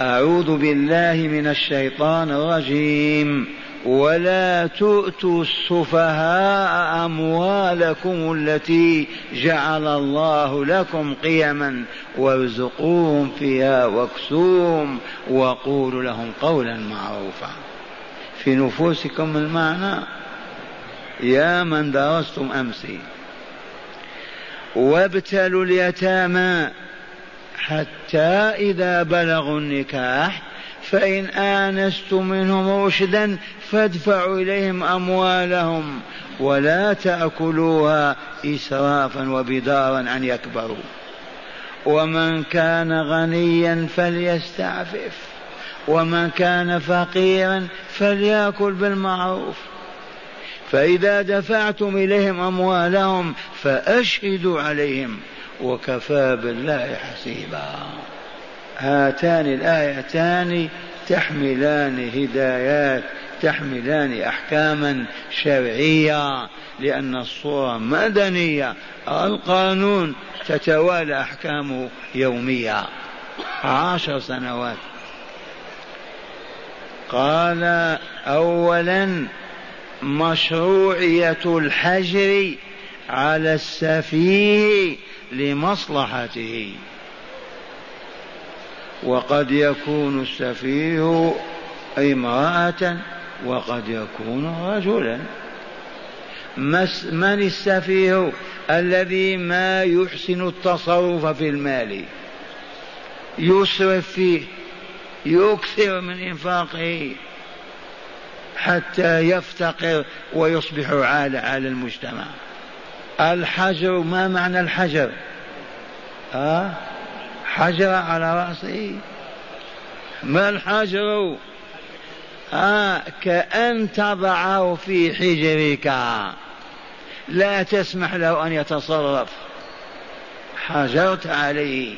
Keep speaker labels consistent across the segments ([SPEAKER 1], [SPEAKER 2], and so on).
[SPEAKER 1] أعوذ بالله من الشيطان الرجيم. ولا تؤتوا السفهاء أموالكم التي جعل الله لكم قيما وارزقوهم فيها واكسوهم وقولوا لهم قولا معروفا. في نفوسكم المعنى؟ يا من درستم أمس وابتلوا اليتامى. حتى إذا بلغوا النكاح فإن آنستم منهم رشدا فادفعوا إليهم أموالهم ولا تأكلوها إسرافا وبدارا أن يكبروا. ومن كان غنيا فليستعفف ومن كان فقيرا فليأكل بالمعروف. فإذا دفعتم إليهم أموالهم فأشهدوا عليهم. وكفى بالله حسيبا. هاتان الآيتان تحملان هدايات تحملان أحكاما شرعية لأن الصورة مدنية القانون تتوالى أحكامه يوميا. عشر سنوات. قال أولا مشروعية الحجر على السفيه لمصلحته. وقد يكون السفيه امرأة وقد يكون رجلا. من السفيه الذي ما يحسن التصرف في المال؟ يسرف فيه يكثر من انفاقه حتى يفتقر ويصبح عالة على المجتمع. الحجر ما معنى الحجر؟ آه؟ حجر على رأسه. ما الحجر؟ آه كأن تضعه في حجرك. لا تسمح له أن يتصرف. حجرت عليه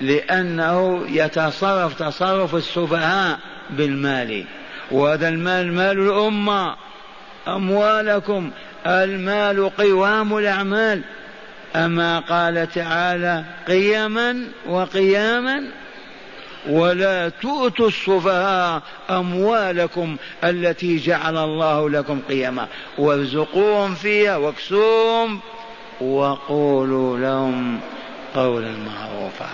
[SPEAKER 1] لأنه يتصرف تصرف السفهاء بالمال. وهذا المال مال الأمة. أموالكم. المال قوام الأعمال. أما قال تعالى قيما وقياما ولا تؤتوا السفهاء أموالكم التي جعل الله لكم قيما وارزقوهم فيها واكسوهم وقولوا لهم قولا معروفا.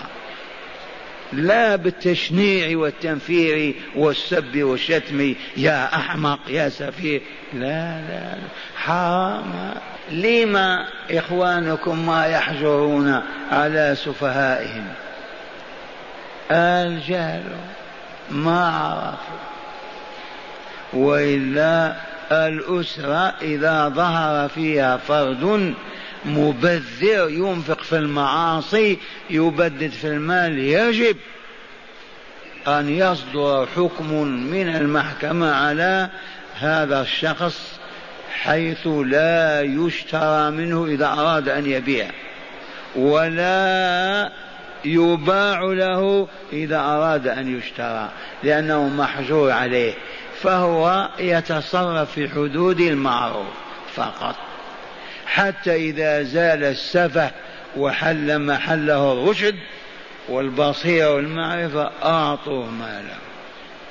[SPEAKER 1] لا بالتشنيع والتنفير والسب والشتم يا أحمق يا سفيه لا لا. حرام. لما إخوانكم ما يحجرون على سفهائهم؟ الجهل ما عرفوا. وإلا الأسرة إذا ظهر فيها فرد مبذر ينفق في المعاصي يبدد في المال يجب أن يصدر حكم من المحكمة على هذا الشخص حيث لا يشترى منه إذا أراد أن يبيع ولا يباع له إذا أراد أن يشترى لأنه محجور عليه فهو يتصرف في حدود المعروف فقط. حتى إذا زال السفه وحل محله الرشد والبصيرة والمعرفة أعطوه ماله.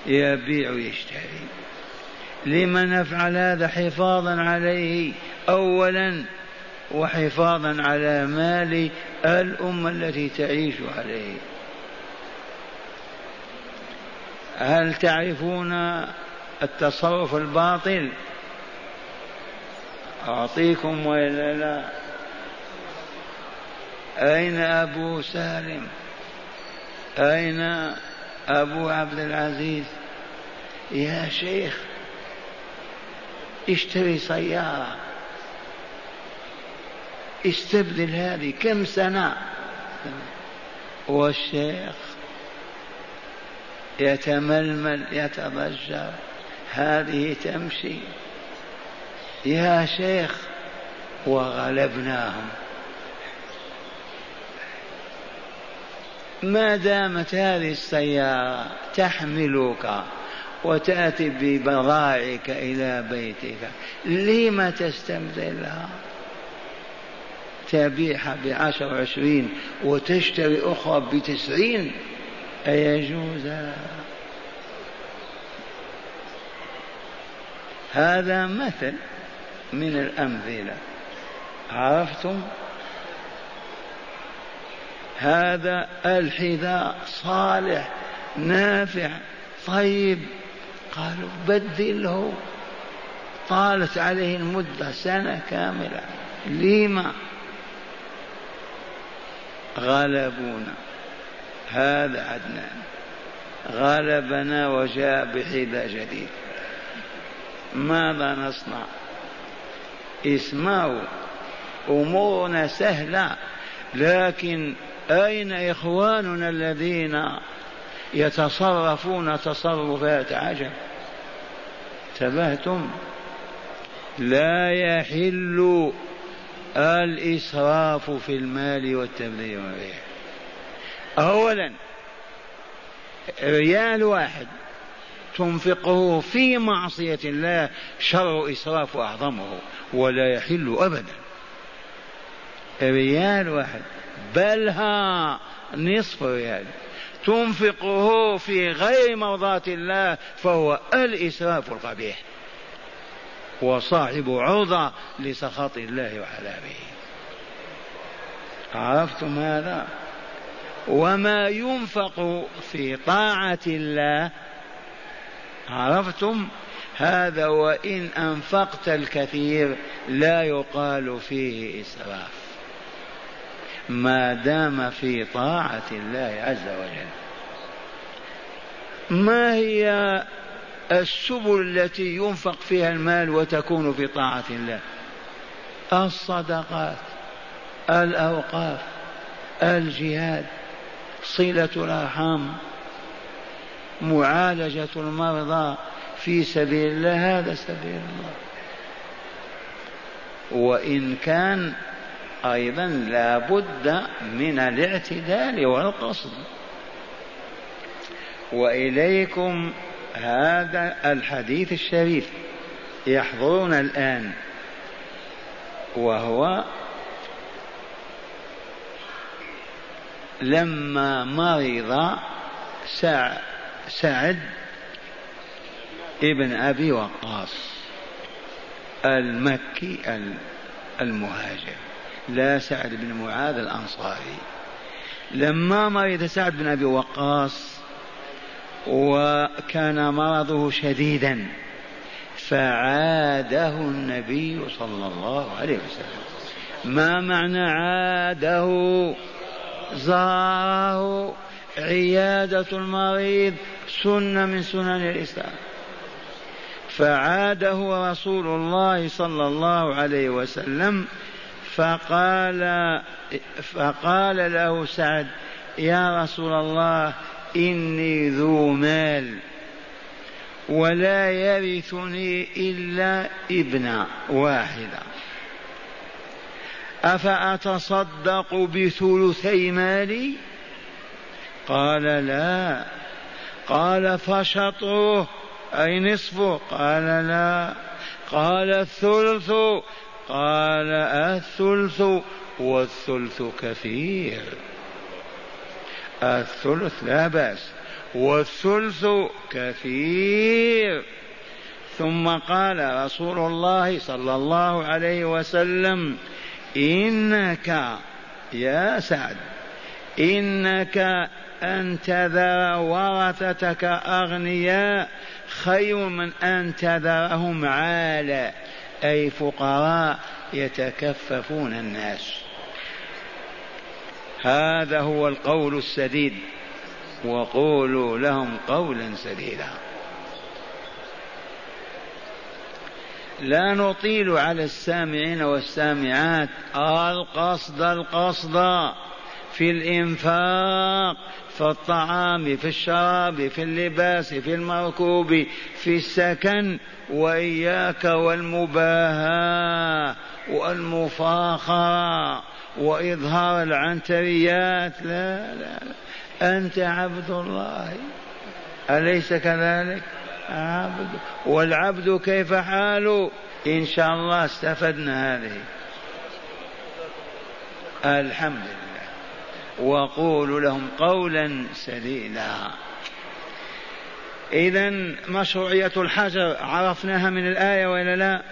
[SPEAKER 1] يبيع ويشتري. لما نفعل هذا حفاظا عليه؟ أولا وحفاظا على مال الأمة التي تعيش عليه. هل تعرفون التصرف الباطل؟ أعطيكم وإلا لا؟ أين أبو سالم؟ أين أبو عبد العزيز؟ يا شيخ اشتري سيارة. استبدل هذه كم سنة؟ والشيخ يتململ يتضجر هذه تمشي. يا شيخ وغلبناهم. ما دامت هذه السيارة تحملك وتأتي ببضائعك إلى بيتك لما تستبدلها؟ تبيعها بعشر وعشرين وتشتري أخرى بتسعين؟ أيجوز؟ هذا مثل. من الأمثلة. عرفتم؟ هذا الحذاء صالح نافع طيب. قالوا بدله. طالت عليه المدة سنة كاملة. لما؟ غلبونا. هذا عدنان. غلبنا وجاء بحذاء جديد. ماذا نصنع؟ اسمعوا أمورنا سهلة لكن أين إخواننا الذين يتصرفون تصرفات عجب؟ انتبهتم؟ لا يحل الإسراف في المال والتبذير والريح أولا ريال واحد تنفقه في معصية الله شر إسراف أعظمه. ولا يحل أبدا. ريال واحد. بلها نصف ريال. تنفقه في غير مرضاة الله فهو الإسراف القبيح. وصاحب عرضة لسخط الله وعذابه عرفتم هذا؟ وما ينفق في طاعة الله. عرفتم؟ هذا وإن أنفقت الكثير لا يقال فيه إسراف. ما دام في طاعة الله عز وجل. ما هي السبل التي ينفق فيها المال وتكون في طاعة الله؟ الصدقات الأوقاف الجهاد صلة الأرحام معالجة المرضى في سبيل الله هذا سبيل الله. وإن كان أيضا لا بد من الاعتدال والقصد. وإليكم هذا الحديث الشريف يحضرنا الآن وهو لما مرض سعد ابن أبي وقاص المكي المهاجر لا سعد بن معاذ الأنصاري. لما مرض سعد بن أبي وقاص وكان مرضه شديدا فعاده النبي صلى الله عليه وسلم. ما معنى عاده؟ زاره عيادة المريض سنة من سنن الإسلام. فعاده رسول الله صلى الله عليه وسلم فقال فقال له سعد يا رسول الله إني ذو مال ولا يرثني إلا ابنا واحدا أفأتصدق بثلثي مالي؟ قال لا. قال فشطره أي نصفه قال لا. قال الثلث. قال الثلث. والثلث كثير. الثلث لا بأس. والثلث كثير. ثم قال رسول الله صلى الله عليه وسلم إنك يا سعد إنك أن تذر ورثتك أغنياء خير من أن تذرهم عالة أي فقراء يتكففون الناس. هذا هو القول السديد. وقولوا لهم قولا سديدا. لا نطيل على السامعين والسامعات. القصد القصد. في الإنفاق في الطعام في الشراب في اللباس في المركوب في السكن وإياك والمباهاة والمفاخرة وإظهار العنتريات. لا لا, لا. أنت عبد الله. أليس كذلك؟ عبد. والعبد كيف حاله؟ إن شاء الله استفدنا هذه. الحمد لله. وقولوا لهم قولا سديدا. إذا مشروعية الحجر؟ عرفناها من الآية ولا لا؟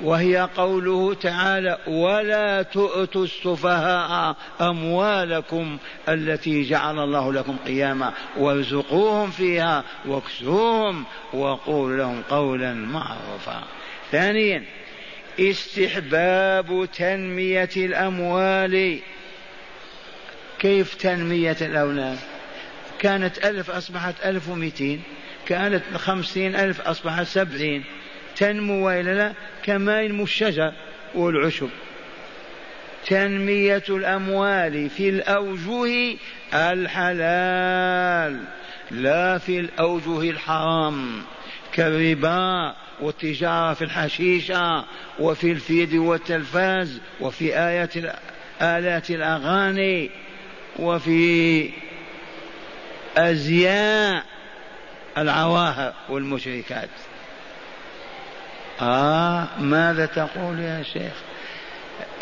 [SPEAKER 1] وهي قوله تعالى ولا تؤتوا السفهاء أموالكم التي جعل الله لكم قياما وارزقوهم فيها واكسوهم. وقولوا لهم قولا معروفا. ثانيا استحباب تنمية الأموال. كيف تنمية الأولاد؟ كانت ألف أصبحت ألف ومئتين كانت خمسين ألف أصبحت سبعين. تنمو وإلا لا؟ كما ينمو الشجر والعشب. تنمية الأموال في الأوجه الحلال لا في الأوجه الحرام. كالربا والتجارة في الحشيشة وفي الفيديو والتلفاز وفي آيات آلات الأغاني. وفي أزياء العواهر والمشركات. آه ماذا تقول يا شيخ؟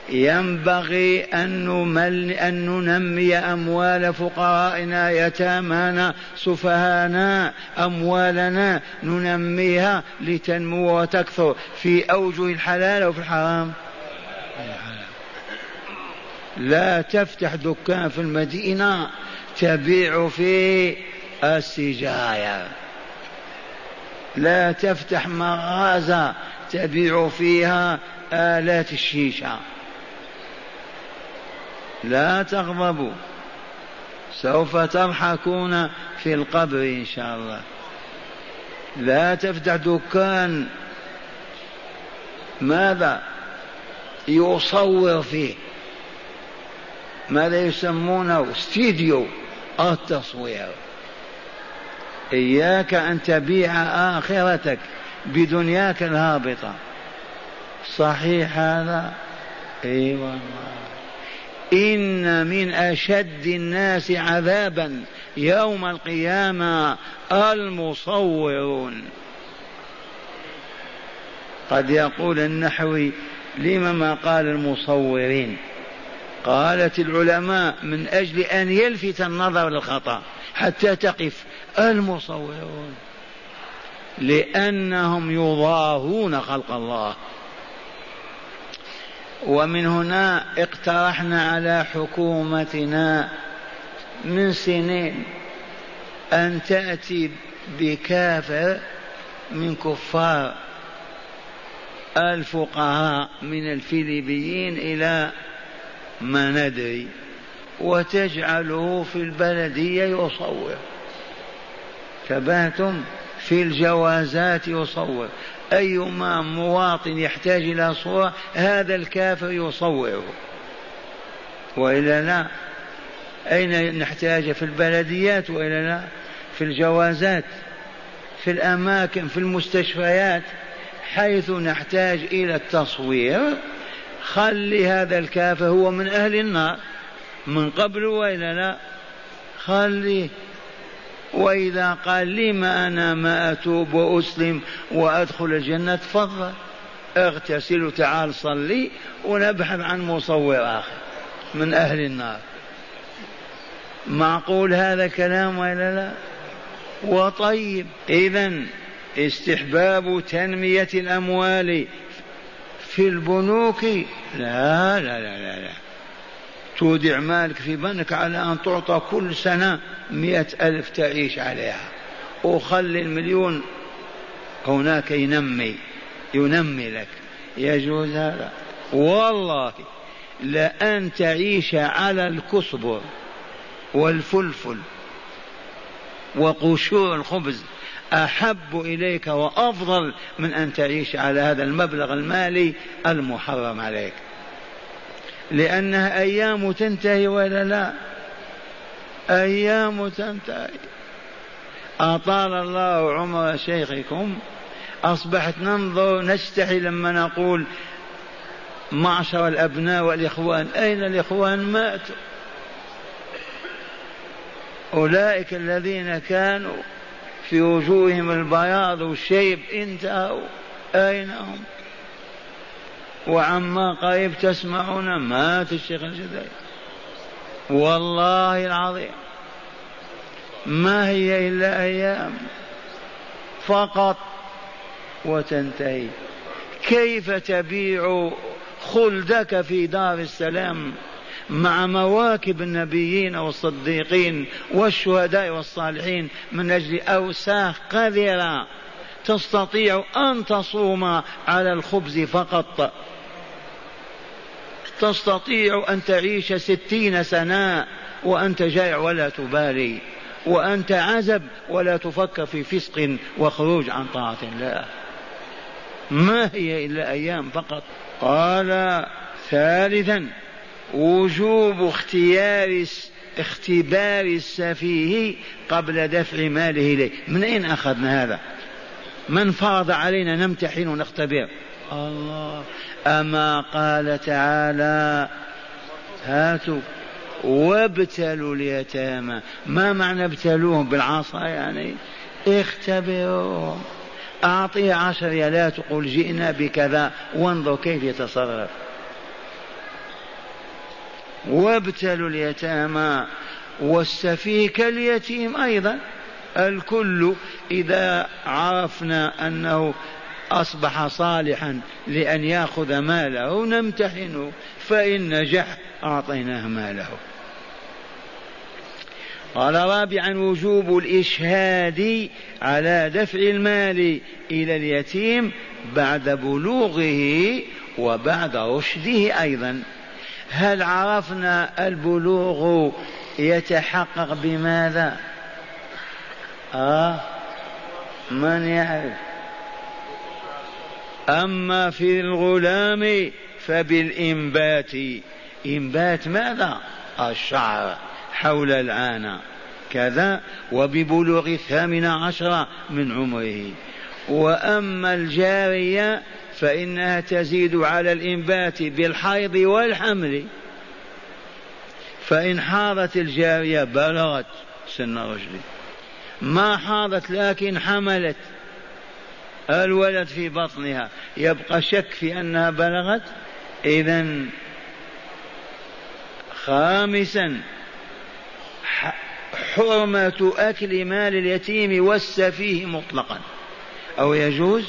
[SPEAKER 1] ينبغي أن, نمل أن ننمي أموال فقرائنا يتامانا سفهانا أموالنا ننميها لتنمو وتكثر في أوجه الحلال وفي الحرام. لا تفتح دكان في المدينة تبيع فيه السجاير لا تفتح مغازة تبيع فيها آلات الشيشة. لا تغضبوا. سوف تضحكون في القبر إن شاء الله. لا تفتح دكان. ماذا؟ يصور فيه. ماذا يسمونه؟ استديو التصوير. إياك أن تبيع آخرتك بدنياك الهابطة. صحيح هذا؟ اي والله إن من أشد الناس عذابا يوم القيامة المصورون. قد يقول النحوي لم ما قال المصورين؟ قالت العلماء من أجل أن يلفت النظر للخطأ حتى تقف. المصورون. لأنهم يضاهون خلق الله. ومن هنا اقترحنا على حكومتنا من سنين أن تأتي بكافر من كفار الفقهاء من الفيليبيين إلى ما ندري وتجعله في البلدية يصور. تبهتم في الجوازات يصور. أيما مواطن يحتاج إلى صورة هذا الكافر يصوره. وإلا لا. أين نحتاج في البلديات وإلا لا؟ في الجوازات في الأماكن في المستشفيات حيث نحتاج إلى التصوير. خلي هذا الكافر هو من أهل النار. من قبل وإلا لا. خليه وإذا قال لما أنا ما أتوب وأسلم وأدخل الجنة تفضل. اغتسل وتعال صلي ونبحث عن مصور آخر من أهل النار. معقول هذا كلام ولا لا؟ وطيب. إذا استحباب تنمية الأموال في البنوك. لا لا لا لا, لا. تودع مالك في بنك على أن تعطى كل سنة مئة ألف تعيش عليها. وخلي المليون. هناك ينمي ينمي لك. يجوز هذا. والله لأن تعيش على الكسبر والفلفل وقشور الخبز. أحب إليك وأفضل من أن تعيش على هذا المبلغ المالي المحرم عليك. لأنها أيام تنتهي ولا لا؟ أيام تنتهي. أطال الله عمر شيخكم. أصبحت ننظر نستحي لما نقول معشر الأبناء والإخوان أين الإخوان؟ ماتوا. أولئك الذين كانوا في وجوههم البياض والشيب انتهوا أين هم؟ وعما قريب تسمعون مات الشيخ الجزائري. والله العظيم ما هي إلا أيام فقط وتنتهي. كيف تبيع خلدك في دار السلام؟ مع مواكب النبيين والصديقين والشهداء والصالحين من أجل أوساخ قذرة. تستطيع أن تصوم على الخبز فقط. تستطيع أن تعيش ستين سنة وأنت جائع ولا تبالي. وأنت عزب ولا تفكر في فسق وخروج عن طاعة الله. ما هي إلا أيام فقط؟ قال ثالثا وجوب اختيار اختبار السفيه قبل دفع ماله إليه. من أين أخذنا هذا؟ من فرض علينا نمتحن ونختبر. الله. أما قال تعالى هاتوا وابتلوا اليتامى. ما معنى ابتلوهم؟ بالعصا يعني. اختبروهم أعطيه عشر لا تقول جئنا بكذا وانظر كيف يتصرف. وابتلوا اليتامى والسفيه كاليتيم أيضا. الكل إذا عرفنا أنه أصبح صالحا لأن يأخذ ماله نمتحنه فإن نجح أعطيناه ماله. قال رابعا وجوب الإشهاد على دفع المال إلى اليتيم بعد بلوغه وبعد رشده أيضا. هل عرفنا البلوغ يتحقق بماذا؟ آه من يعرف؟ أما في الغلام فبالإنبات. إنبات ماذا؟ الشعر حول العانة كذا وببلوغ الثامن عشر من عمره. وأما الجارية فإنها تزيد على الإنبات بالحيض والحمل. فإن حاضت الجارية بلغت سن رشد ما حاضت لكن حملت. الولد في بطنها. يبقى شك في أنها بلغت. إذا خامسا حرمة أكل مال اليتيم والسفيه مطلقا. أو يجوز؟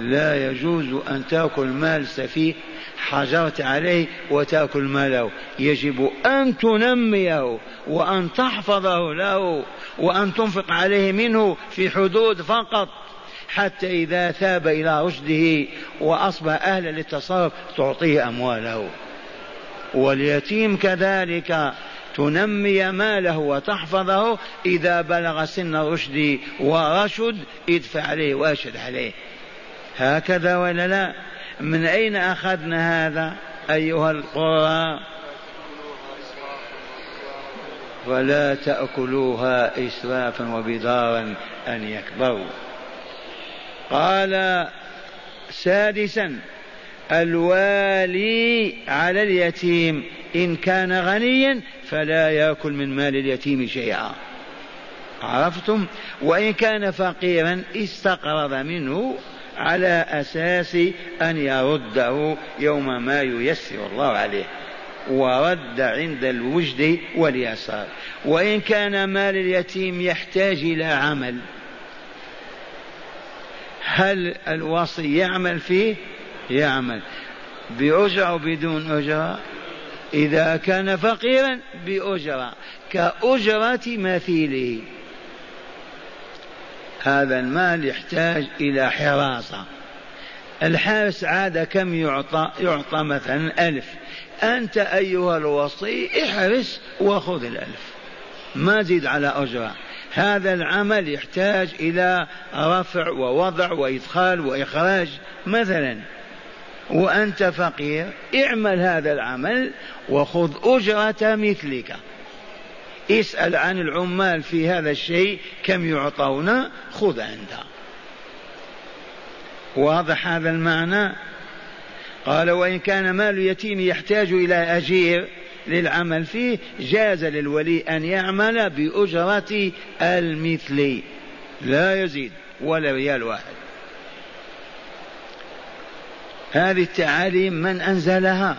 [SPEAKER 1] لا يجوز أن تأكل مال سفيه حجرت عليه وتأكل ماله. يجب أن تنميه وأن تحفظه له وأن تنفق عليه منه في حدود فقط حتى إذا ثاب إلى رشده وأصبح أهلا للتصرف تعطيه أمواله. واليتيم كذلك تنمي ماله وتحفظه إذا بلغ سن الرشد ورشد ادفع عليه واشد عليه. هكذا ولا لا؟ من أين أخذنا هذا أيها القرى ولا تأكلوها إسرافا وبدارا أن يكبروا. قال سادسا الوالي على اليتيم. إن كان غنيا فلا يأكل من مال اليتيم شيئا. عرفتم؟ وإن كان فقيرا استقرض منه على أساس أن يرده يوم ما ييسر الله عليه. ورد عند الوجد واليسار. وإن كان مال اليتيم يحتاج إلى عمل هل الوصي يعمل فيه؟ يعمل. بأجرة بدون أجرة؟ إذا كان فقيرا بأجرة. كأجرة مثيله. هذا المال يحتاج إلى حراسة. الحارس عاد كم يعطى يعطى مثلا ألف. أنت أيها الوصي احرس وخذ الألف. ما زيد على أجرة. هذا العمل يحتاج إلى رفع ووضع وإدخال وإخراج مثلا. وأنت فقير اعمل هذا العمل وخذ أجرة مثلك. اسأل عن العمال في هذا الشيء كم يعطون خذ أنت. واضح هذا المعنى؟ قال وإن كان مال يتيم يحتاج إلى أجير للعمل فيه جاز للولي أن يعمل بأجرة المثل. لا يزيد ولا ريال واحد. هذه التعاليم من أنزلها؟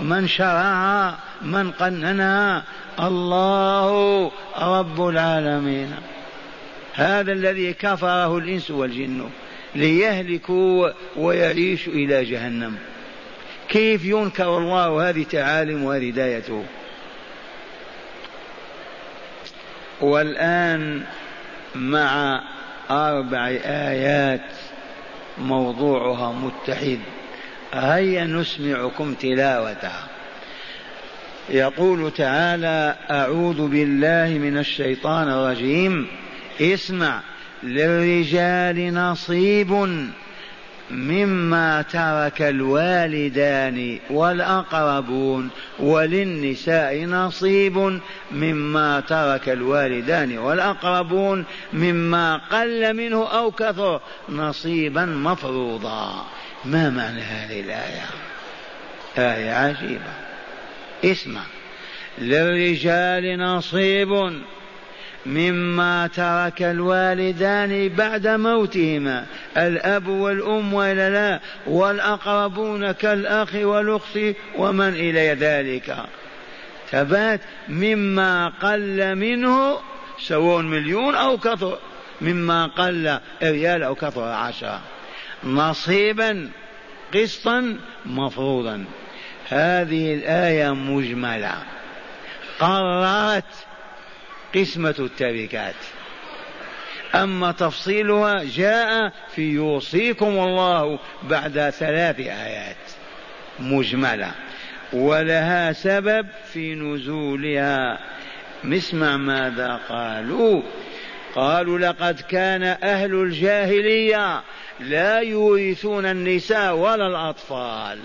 [SPEAKER 1] من شرعها؟ من قننها الله رب العالمين. هذا الذي كفره الإنس والجن ليهلكوا ويعيشوا إلى جهنم. كيف ينكر الله هذه تعاليم وهدايته؟ والآن مع أربع آيات موضوعها متحد. هيا نسمعكم تلاوتها. يقول تعالى أعوذ بالله من الشيطان الرجيم. اسمع للرجال نصيب مما ترك الوالدان والأقربون وللنساء نصيب مما ترك الوالدان والأقربون مما قل منه أو كثر نصيبا مفروضا. ما معنى هذه الآية؟ آية عجيبة. اسمع. للرجال نصيب مما ترك الوالدان بعد موتهما الأب والأم وإلا لا والأقربون كالأخ والأخت ومن إلى ذلك. ثبات مما قل منه سواء مليون أو كثر مما قل ريال أو كثر عشرة. نصيبا قسطا مفروضا. هذه الآية مجملة. قررت قسمة التركات أما تفصيلها جاء في يوصيكم الله بعد ثلاث آيات. مجملة. ولها سبب في نزولها. نسمع ماذا قالوا. قالوا لقد كان أهل الجاهلية لا يورثون النساء ولا الأطفال.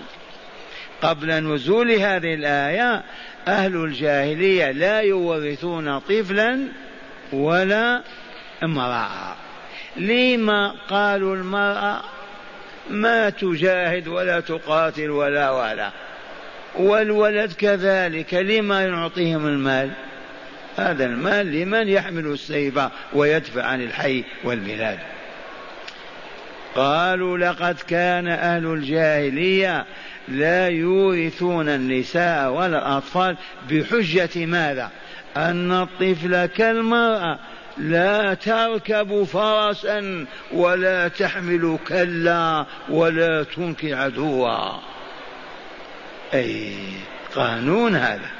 [SPEAKER 1] قبل نزول هذه الآية أهل الجاهلية لا يورثون طفلا ولا امرأة. لما قالوا المرأة ما تجاهد ولا تقاتل ولا ولا والولد كذلك لما نعطيهم المال؟ هذا المال لمن يحمل السيف ويدفع عن الحي والبلاد. قالوا لقد كان أهل الجاهلية لا يورثون النساء ولا الأطفال بحجة ماذا؟ أن الطفل كالمرأة لا تركب فرسا ولا تحمل كلا ولا تنكي عدوا. أي قانون هذا.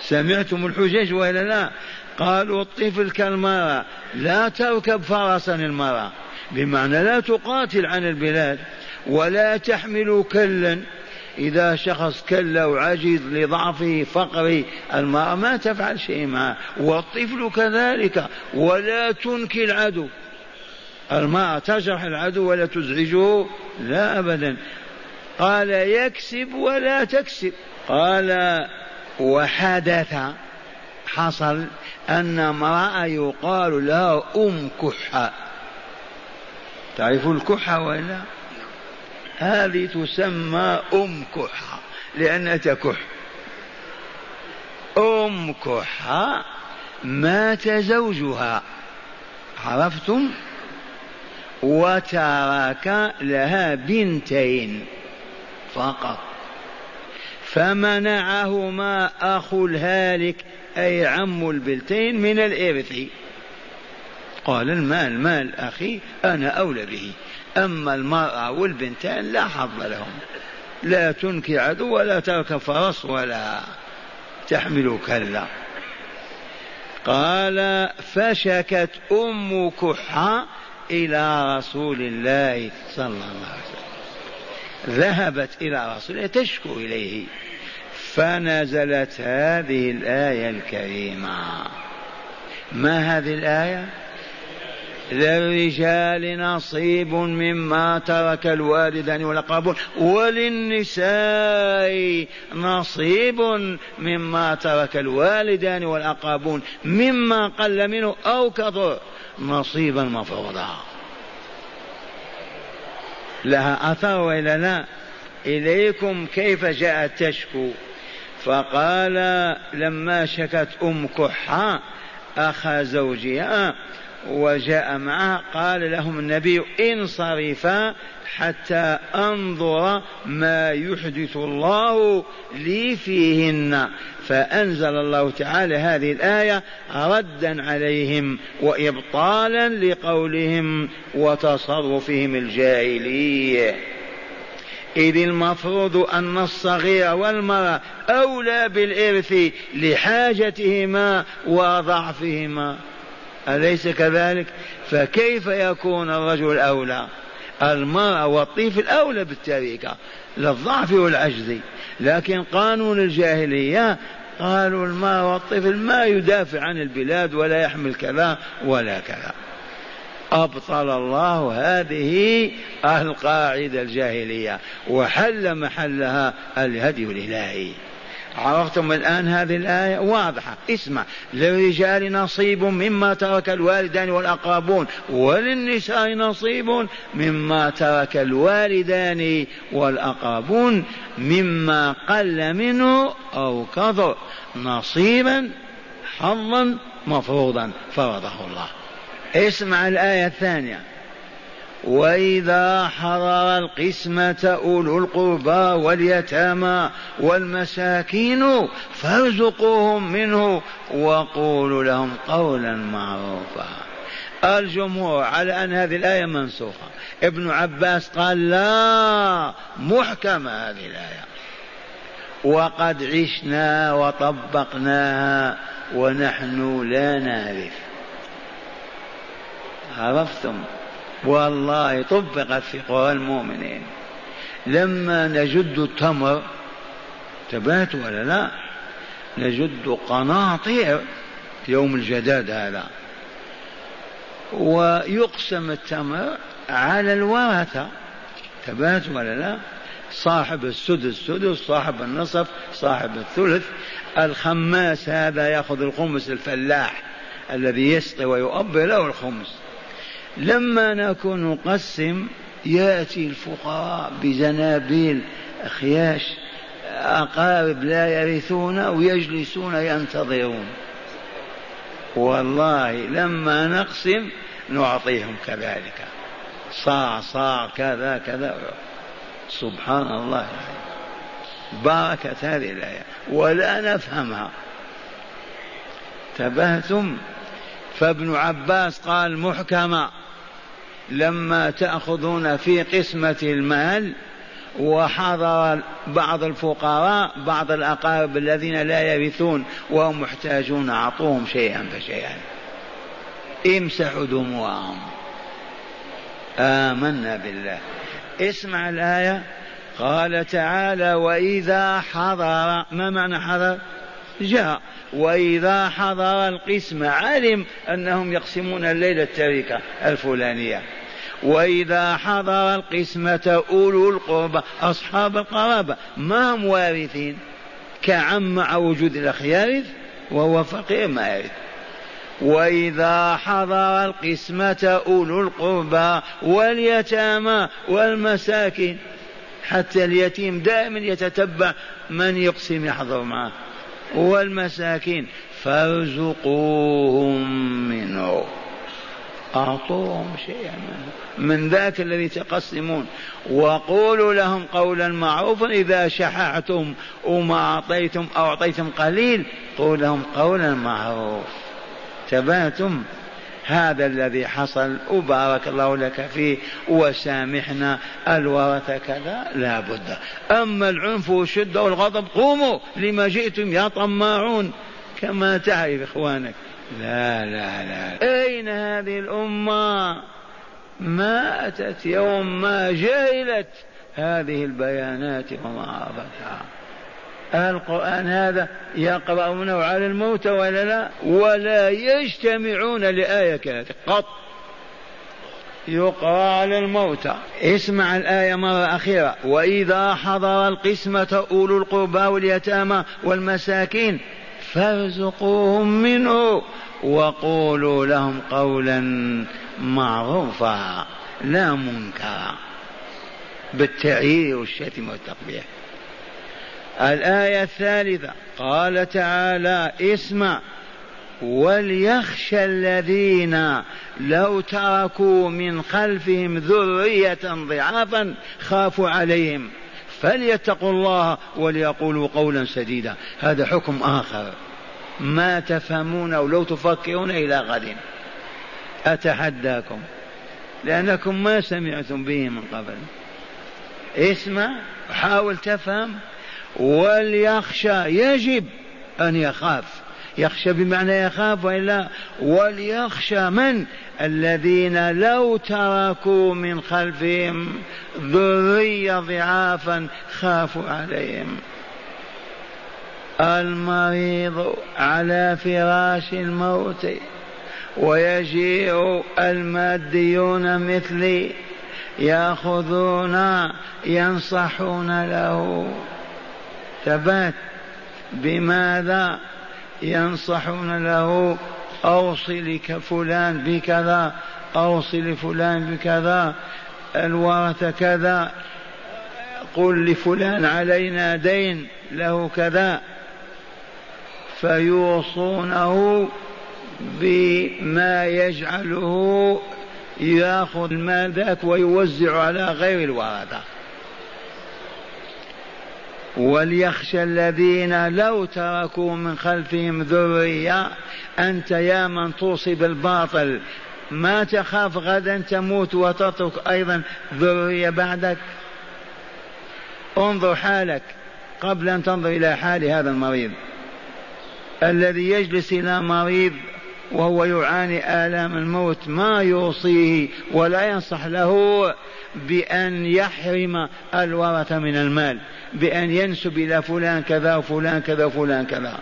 [SPEAKER 1] سمعتم الحجج ولا لا؟ قالوا الطفل كالمرأة لا تركب فرسا المرأة بمعنى لا تقاتل عن البلاد. ولا تحمل كلا. إذا شخص كلا وعجز لضعفه فقره المرأة ما تفعل شيء معه. والطفل كذلك. ولا تنكي العدو. المرأة تجرح العدو ولا تزعجه؟ لا أبدا. قال يكسب ولا تكسب. قال وحدث. حصل أن امرأة يقال لها أم كحة. تعرف الكحة ولا؟ هذه تسمى أم كحة لأنها تكح أم كحة مات زوجها عرفتم؟ وترك لها بنتين فقط. فمنعهما أخو الهالك أي عم البنتين من الإرث. قال المال مال أخي أنا أولى به. أما المرأة والبنتان لا حظ لهم. لا تنكي عدو ولا تركب فرس ولا تحمل كلا. قال فشكت أم كحة إلى رسول الله صلى الله عليه وسلم. ذهبت إلى رسول الله تشكو إليه. فنزلت هذه الآية الكريمة. ما هذه الآية؟ للرجال نصيب مما ترك الوالدان والأقربون. وللنساء نصيب مما ترك الوالدان والأقربون. مما قل منه أو كثر نصيبا مفروضا. لها أثر وإلا لا إليكم. كيف جاءت تشكو؟ فقال لما شكت أم كحة أخا زوجها وجاء معه قال لهم النبي انصرفا حتى أنظر ما يحدث الله لي فيهن. فأنزل الله تعالى هذه الآية ردا عليهم وإبطالا لقولهم وتصرفهم الجاهلي إذ المفروض أن الصغير والمرأة أولى بالإرث لحاجتهما وضعفهما. أليس كذلك؟ فكيف يكون الرجل أولى؟ المرأة والطفل أولى بالتركة للضعف والعجز. لكن قانون الجاهلية قالوا المرأة والطفل ما يدافع عن البلاد ولا يحمل كذا ولا كذا. أبطل الله هذه القاعدة الجاهلية وحل محلها الهدي الإلهي. عرفتم الآن هذه الآية؟ واضحة. اسمع. للرجال نصيب مما ترك الوالدان والأقربون وللنساء نصيب مما ترك الوالدان والأقربون مما قل منه أو كثر. نصيبا حظا مفروضا فرضه الله. اسمع الآية الثانية. وإذا حضر القسمة أولو القربى واليتامى والمساكين فارزقوهم منه وقولوا لهم قولا معروفا. الجمهور على أن هذه الآية منسوخة. ابن عباس قال لا محكمة هذه الآية. وقد عشنا وطبقناها ونحن لا نعرف. عرفتم؟ والله طبقت في قرى المؤمنين. لما نجد التمر تبات ولا لا؟ نجد قناطير يوم الجداد هذا. ويقسم التمر على الورثة تبات ولا لا؟ صاحب السدس سدس صاحب النصف صاحب الثلث. الخماس هذا يأخذ الخمس الفلاح الذي يسقي ويؤبر له الخمس. لما نكون نقسم يأتي الفقراء بزنابيل خياش أقارب لا يرثون ويجلسون ينتظرون. والله لما نقسم نعطيهم كذلك. صاع صاع كذا كذا. سبحان الله. بركة هذه الآية. ولا نفهمها. تبهتم. فابن عباس قال محكمة. لما تأخذون في قسمة المال وحضر بعض الفقراء بعض الأقارب الذين لا يرثون وهم محتاجون أعطوهم شيئا فشيئا. امسحوا دموعهم. آمنا بالله. اسمع الآية. قال تعالى وإذا حضر ما معنى حضر؟ جاء. وإذا حضر القسم علم أنهم يقسمون الليلة التركة الفلانية. وإذا حضر القسمة أولو القربى أصحاب القرابة ما هم وارثين؟ كعم مع وجود الأخ يرث وهو فقير ما يرث. وإذا حضر القسمة أولو القربى واليتامى والمساكين حتى اليتيم دائما يتتبع من يقسم يحضر معه. والمساكين فارزقوهم منه. أعطوهم شيئا من ذاك الذي تقسمون. وقولوا لهم قولا معروفا إذا شحعتم وما أعطيتم أو أعطيتم قليل قول لهم قولا معروف. تباتم هذا الذي حصل وبارك الله لك فيه وسامحنا الورثة كذا لا بد. أما العنف والشدة والغضب قوموا لما جئتم يا طماعون. كما تعرف إخوانك. لا لا لا. أين هذه الأمة؟ ما أتت يوم ما جهلت هذه البيانات وما عرفتها القرآن هذا يقرؤونه على الموتى ولا لا؟ ولا يجتمعون لآية كذلك قط. يقرأ على الموتى اسمع الآية مرة أخيرة. وإذا حضر القسمة أولو القربى واليتامى والمساكين فارزقوهم منه وقولوا لهم قولا معروفا لا منكرا. بالتعيير والشتم والتقبيح. الآية الثالثة قال تعالى اسمع وليخشى الذين لو تركوا من خلفهم ذرية ضعافا خافوا عليهم. فليتقوا الله وليقولوا قولا سديدا. هذا حكم آخر. ما تفهمون أو لو تفكرون إلى غد. أتحداكم. لأنكم ما سمعتم به من قبل. اسمع حاول تفهم. وليخشى يجب أن يخاف. يخشى بمعنى يخاف وإلا وليخشى من؟ الذين لو تركوا من خلفهم ذرية ضعافا خافوا عليهم. المريض على فراش الموت ويجيء الماديون مثلي يأخذون ينصحون له. ثبات. بماذا؟ ينصحون له أوصي فلان بكذا أوصي لفلان بكذا الورثة كذا قل لفلان علينا دين له كذا. فيوصونه بما يجعله يأخذ المال ذاك ويوزع على غير الورثة. وليخشى الذين لو تركوا من خلفهم ذرية أنت يا من توصي بالباطل. ما تخاف غدا تموت وتترك أيضا ذرية بعدك؟ انظر حالك قبل أن تنظر إلى حال هذا المريض. الذي يجلس إلى مريض وهو يعاني آلام الموت ما يوصيه ولا ينصح له بأن يحرم الورثة من المال بأن ينسب إلى فلان كذا وفلان كذا وفلان كذا.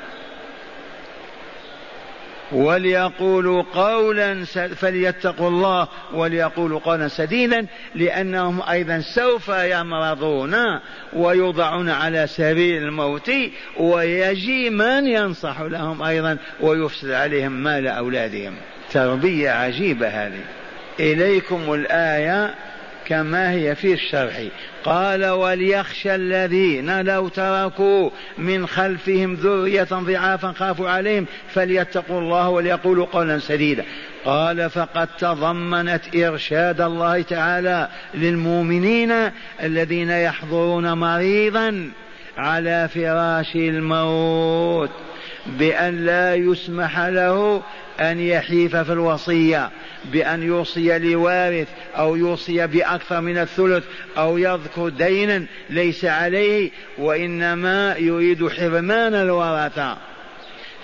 [SPEAKER 1] وليقولوا قولا فليتقوا الله وليقولوا قولا سديدا لأنهم أيضا سوف يمرضون ويوضعون على سبيل الموت ويجي من ينصح لهم أيضا ويفسد عليهم مال أولادهم. تربية عجيبة هذه. إليكم الآية كما هي في الشرح قال وليخشى الذين لو تركوا من خلفهم ذرية ضعافا خافوا عليهم فليتقوا الله وليقولوا قولا سديدا. قال فقد تضمنت إرشاد الله تعالى للمؤمنين الذين يحضرون مريضا على فراش الموت بأن لا يسمح له أن يحيف في الوصية بأن يوصي لوارث أو يوصي بأكثر من الثلث أو يذكر دينا ليس عليه وإنما يريد حرمان الورثة.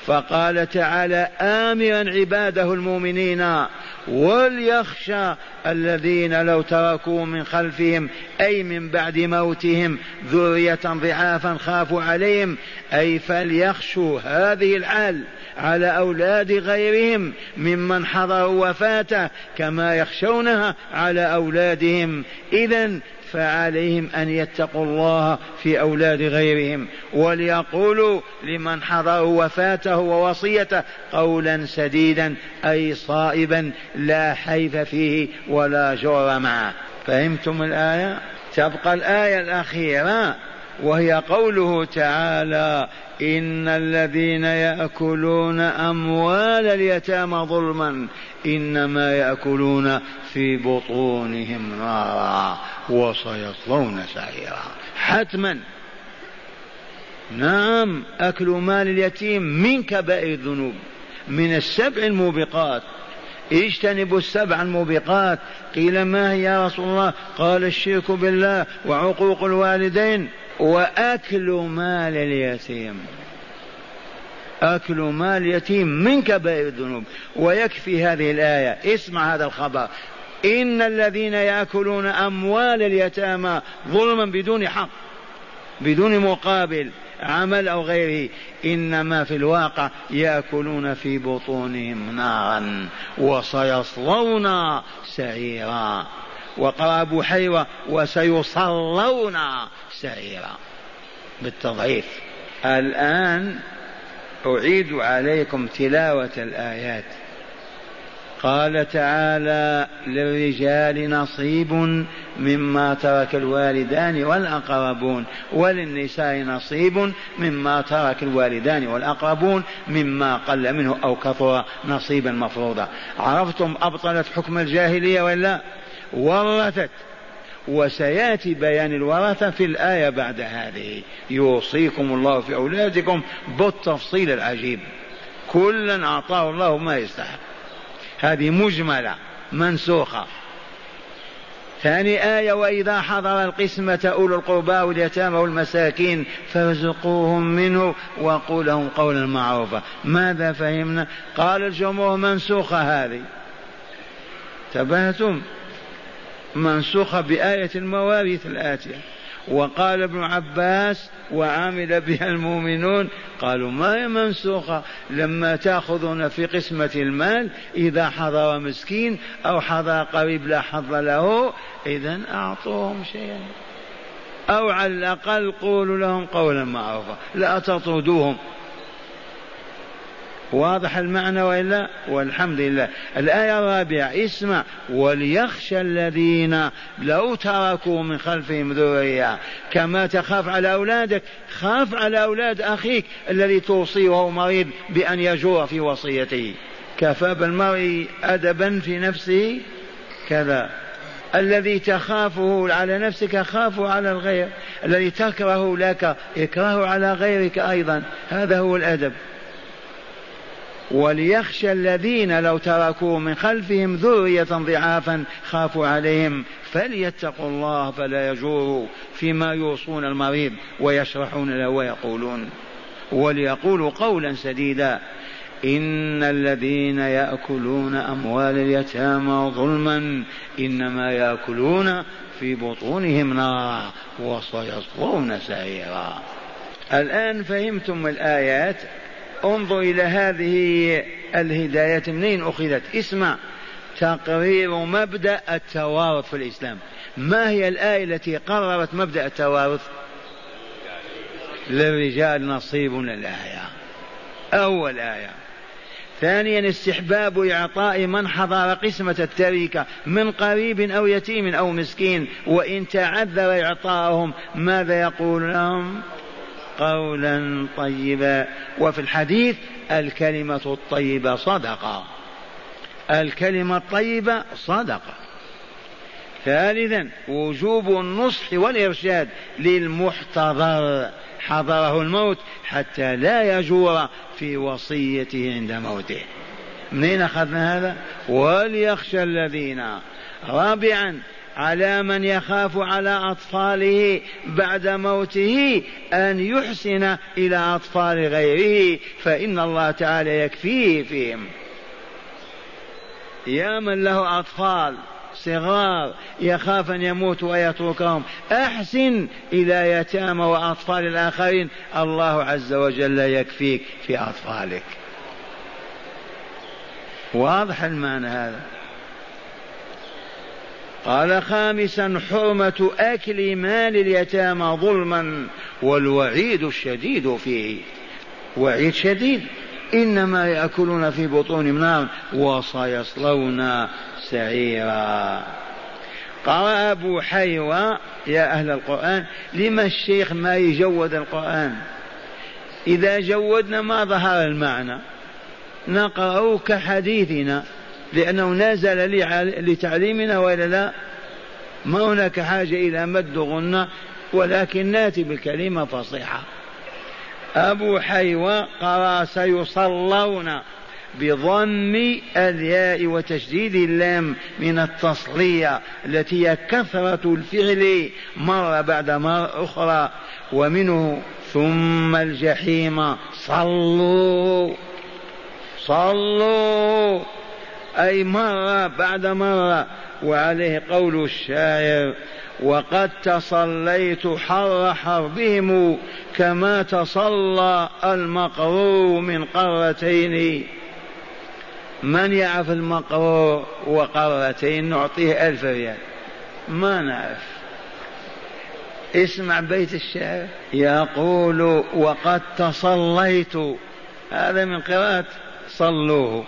[SPEAKER 1] فقال تعالى آمرا عباده المؤمنين وليخشى الذين لو تركوا من خلفهم أي من بعد موتهم ذرية ضعافا خافوا عليهم أي فليخشوا هذه الحال على أولاد غيرهم ممن حضروا وفاته كما يخشونها على أولادهم. إذا فعليهم أن يتقوا الله في أولاد غيرهم وليقولوا لمن حضروا وفاته ووصيته قولا سديدا أي صائبا لا حيف فيه ولا جور معه. فهمتم الآية؟ تبقى الآية الأخيرة وهي قوله تعالى إن الذين يأكلون أموال اليتامى ظلما إنما يأكلون في بطونهم نارا وسيصلون سعيرا. حتما. نعم أكل مال اليتيم من كبائر الذنوب. من السبع الموبقات. اجتنبوا السبع الموبقات. قيل ما هي يا رسول الله؟ قال الشرك بالله وعقوق الوالدين وأكل مال اليتيم. أكل مال اليتيم من كبائر الذنوب. ويكفي هذه الآية. اسمع هذا الخبر. إن الذين يأكلون أموال اليتامى ظلما بدون حق بدون مقابل عمل أو غيره إنما في الواقع يأكلون في بطونهم نارا وسيصلون سعيرا. وقال أبو حيوة وسيصلون سعيرا. بالتضعيف. الآن أعيد عليكم تلاوة الآيات. قال تعالى للرجال نصيب مما ترك الوالدان والأقربون وللنساء نصيب مما ترك الوالدان والأقربون مما قل منه أو كثر نصيبا مفروضا. عرفتم أبطلت حكم الجاهلية ولا؟ ورثت وسيأتي بيان الورثة في الآية بعد هذه. يوصيكم الله في أولادكم بالتفصيل العجيب. كلا أعطاه الله ما يستحق. هذه مجملة منسوخة. ثاني آية وإذا حضر القسمة أولو القربى واليتامى والمساكين فارزقوهم منه وقول لهم قولا معروفا. ماذا فهمنا؟ قال الجمهور منسوخة هذه. تبهتم. منسوخة بآية المواريث الآتية. وقال ابن عباس وعامل بها المؤمنون قالوا ما هي منسوخة؟ لما تأخذون في قسمة المال إذا حضر مسكين أو حضر قريب لا حظ له إذا أعطوهم شيئا. أو على الأقل قولوا لهم قولا معروفا لا تطردوهم. واضح المعنى وإلا؟ والحمد لله. الآية الرابعة اسمع وليخشى الذين لو تركوا من خلفهم ذرية. كما تخاف على أولادك خاف على أولاد أخيك الذي توصيه وهو مريض بأن يجور في وصيته. كفى بالمرء ادبا في نفسه؟ كذا. الذي تخافه على نفسك خافه على الغير. الذي تكره لك اكرهه على غيرك أيضا. هذا هو الأدب. وليخشى الذين لو تركوا من خلفهم ذرية ضعافا خافوا عليهم. فليتقوا الله فلا يجوروا فيما يوصون المريض ويشرحون له ويقولون. وليقولوا قولا سديدا إن الذين يأكلون أموال اليتامى ظلما إنما يأكلون في بطونهم نارا وسيصلون سعيرا. الآن فهمتم الآيات؟ انظر إلى هذه الهداية منين أخذت؟ اسمع. تقرير مبدأ التوارث في الإسلام. ما هي الآية التي قررت مبدأ التوارث؟ للرجال نصيب الآية. أول آية. ثانيا استحباب إعطاء من حضر قسمة التركة من قريب أو يتيم أو مسكين وإن تعذر إعطاءهم ماذا يقول لهم قولا طيبا. وفي الحديث الكلمة الطيبة صدقة. الكلمة الطيبة صدقة. ثالثا وجوب النصح والإرشاد للمحتضر. حضره الموت حتى لا يجور في وصيته عند موته. منين أخذنا هذا؟ وليخشى الذين. رابعا على من يخاف على أطفاله بعد موته أن يحسن إلى أطفال غيره فإن الله تعالى يكفيه فيهم. يا من له أطفال صغار يخاف أن يموت ويتركهم أحسن إلى يتامى وأطفال الآخرين. الله عز وجل يكفيك في أطفالك. واضح المعنى هذا؟ قال خامسا حرمة أكل مال اليتامى ظلما والوعيد الشديد فيه. وعيد شديد. إنما يأكلون في بطونهم نار وسيصلون سعيرا. قرأ أبو حيوى يا أهل القرآن لما الشيخ ما يجود القرآن؟ إذا جودنا ما ظهر المعنى. نقرأ كحديثنا. لأنه نزل لتعليمنا وإلا لا ما هناك حاجة إلى مد غنة ولكن ناتي بالكلمة فصيحة. أبو حيوى قرأ سيصلون بضم الياء وتشديد اللام من التصلية التي هي كثرة الفعل مرة بعد مرة أخرى ومنه ثم الجحيم صلوا صلوا. أي مرة بعد مرة وعليه قول الشاعر وقد تصليت حر حربهم كما تصلى المقرور من قرتين. من يعرف المقرور وقرتين؟ نعطيه ألف ريال. ما نعرف. اسمع بيت الشعر يقول وقد تصليت هذا من قراءة صلوه.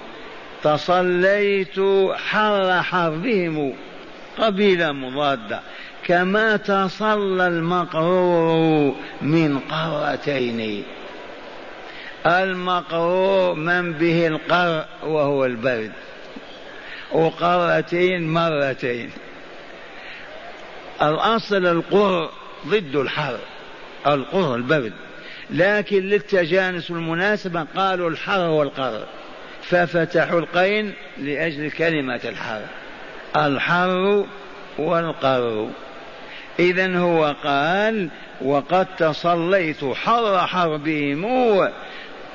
[SPEAKER 1] تصليت حر حربهم قبيلة مضادة كما تصلى المقرور من قرتين المقرور من به القر وهو البرد وقرتين مرتين. الأصل القر ضد الحر القر البرد. لكن للتجانس والمناسبة قالوا الحر والقر ففتحوا القين لأجل كلمة الحر الحر والقر إذا هو قال وقد تصليت حر حربهم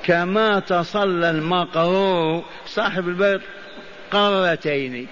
[SPEAKER 1] كما تصلى المقرور. صاحب البيت قرتين.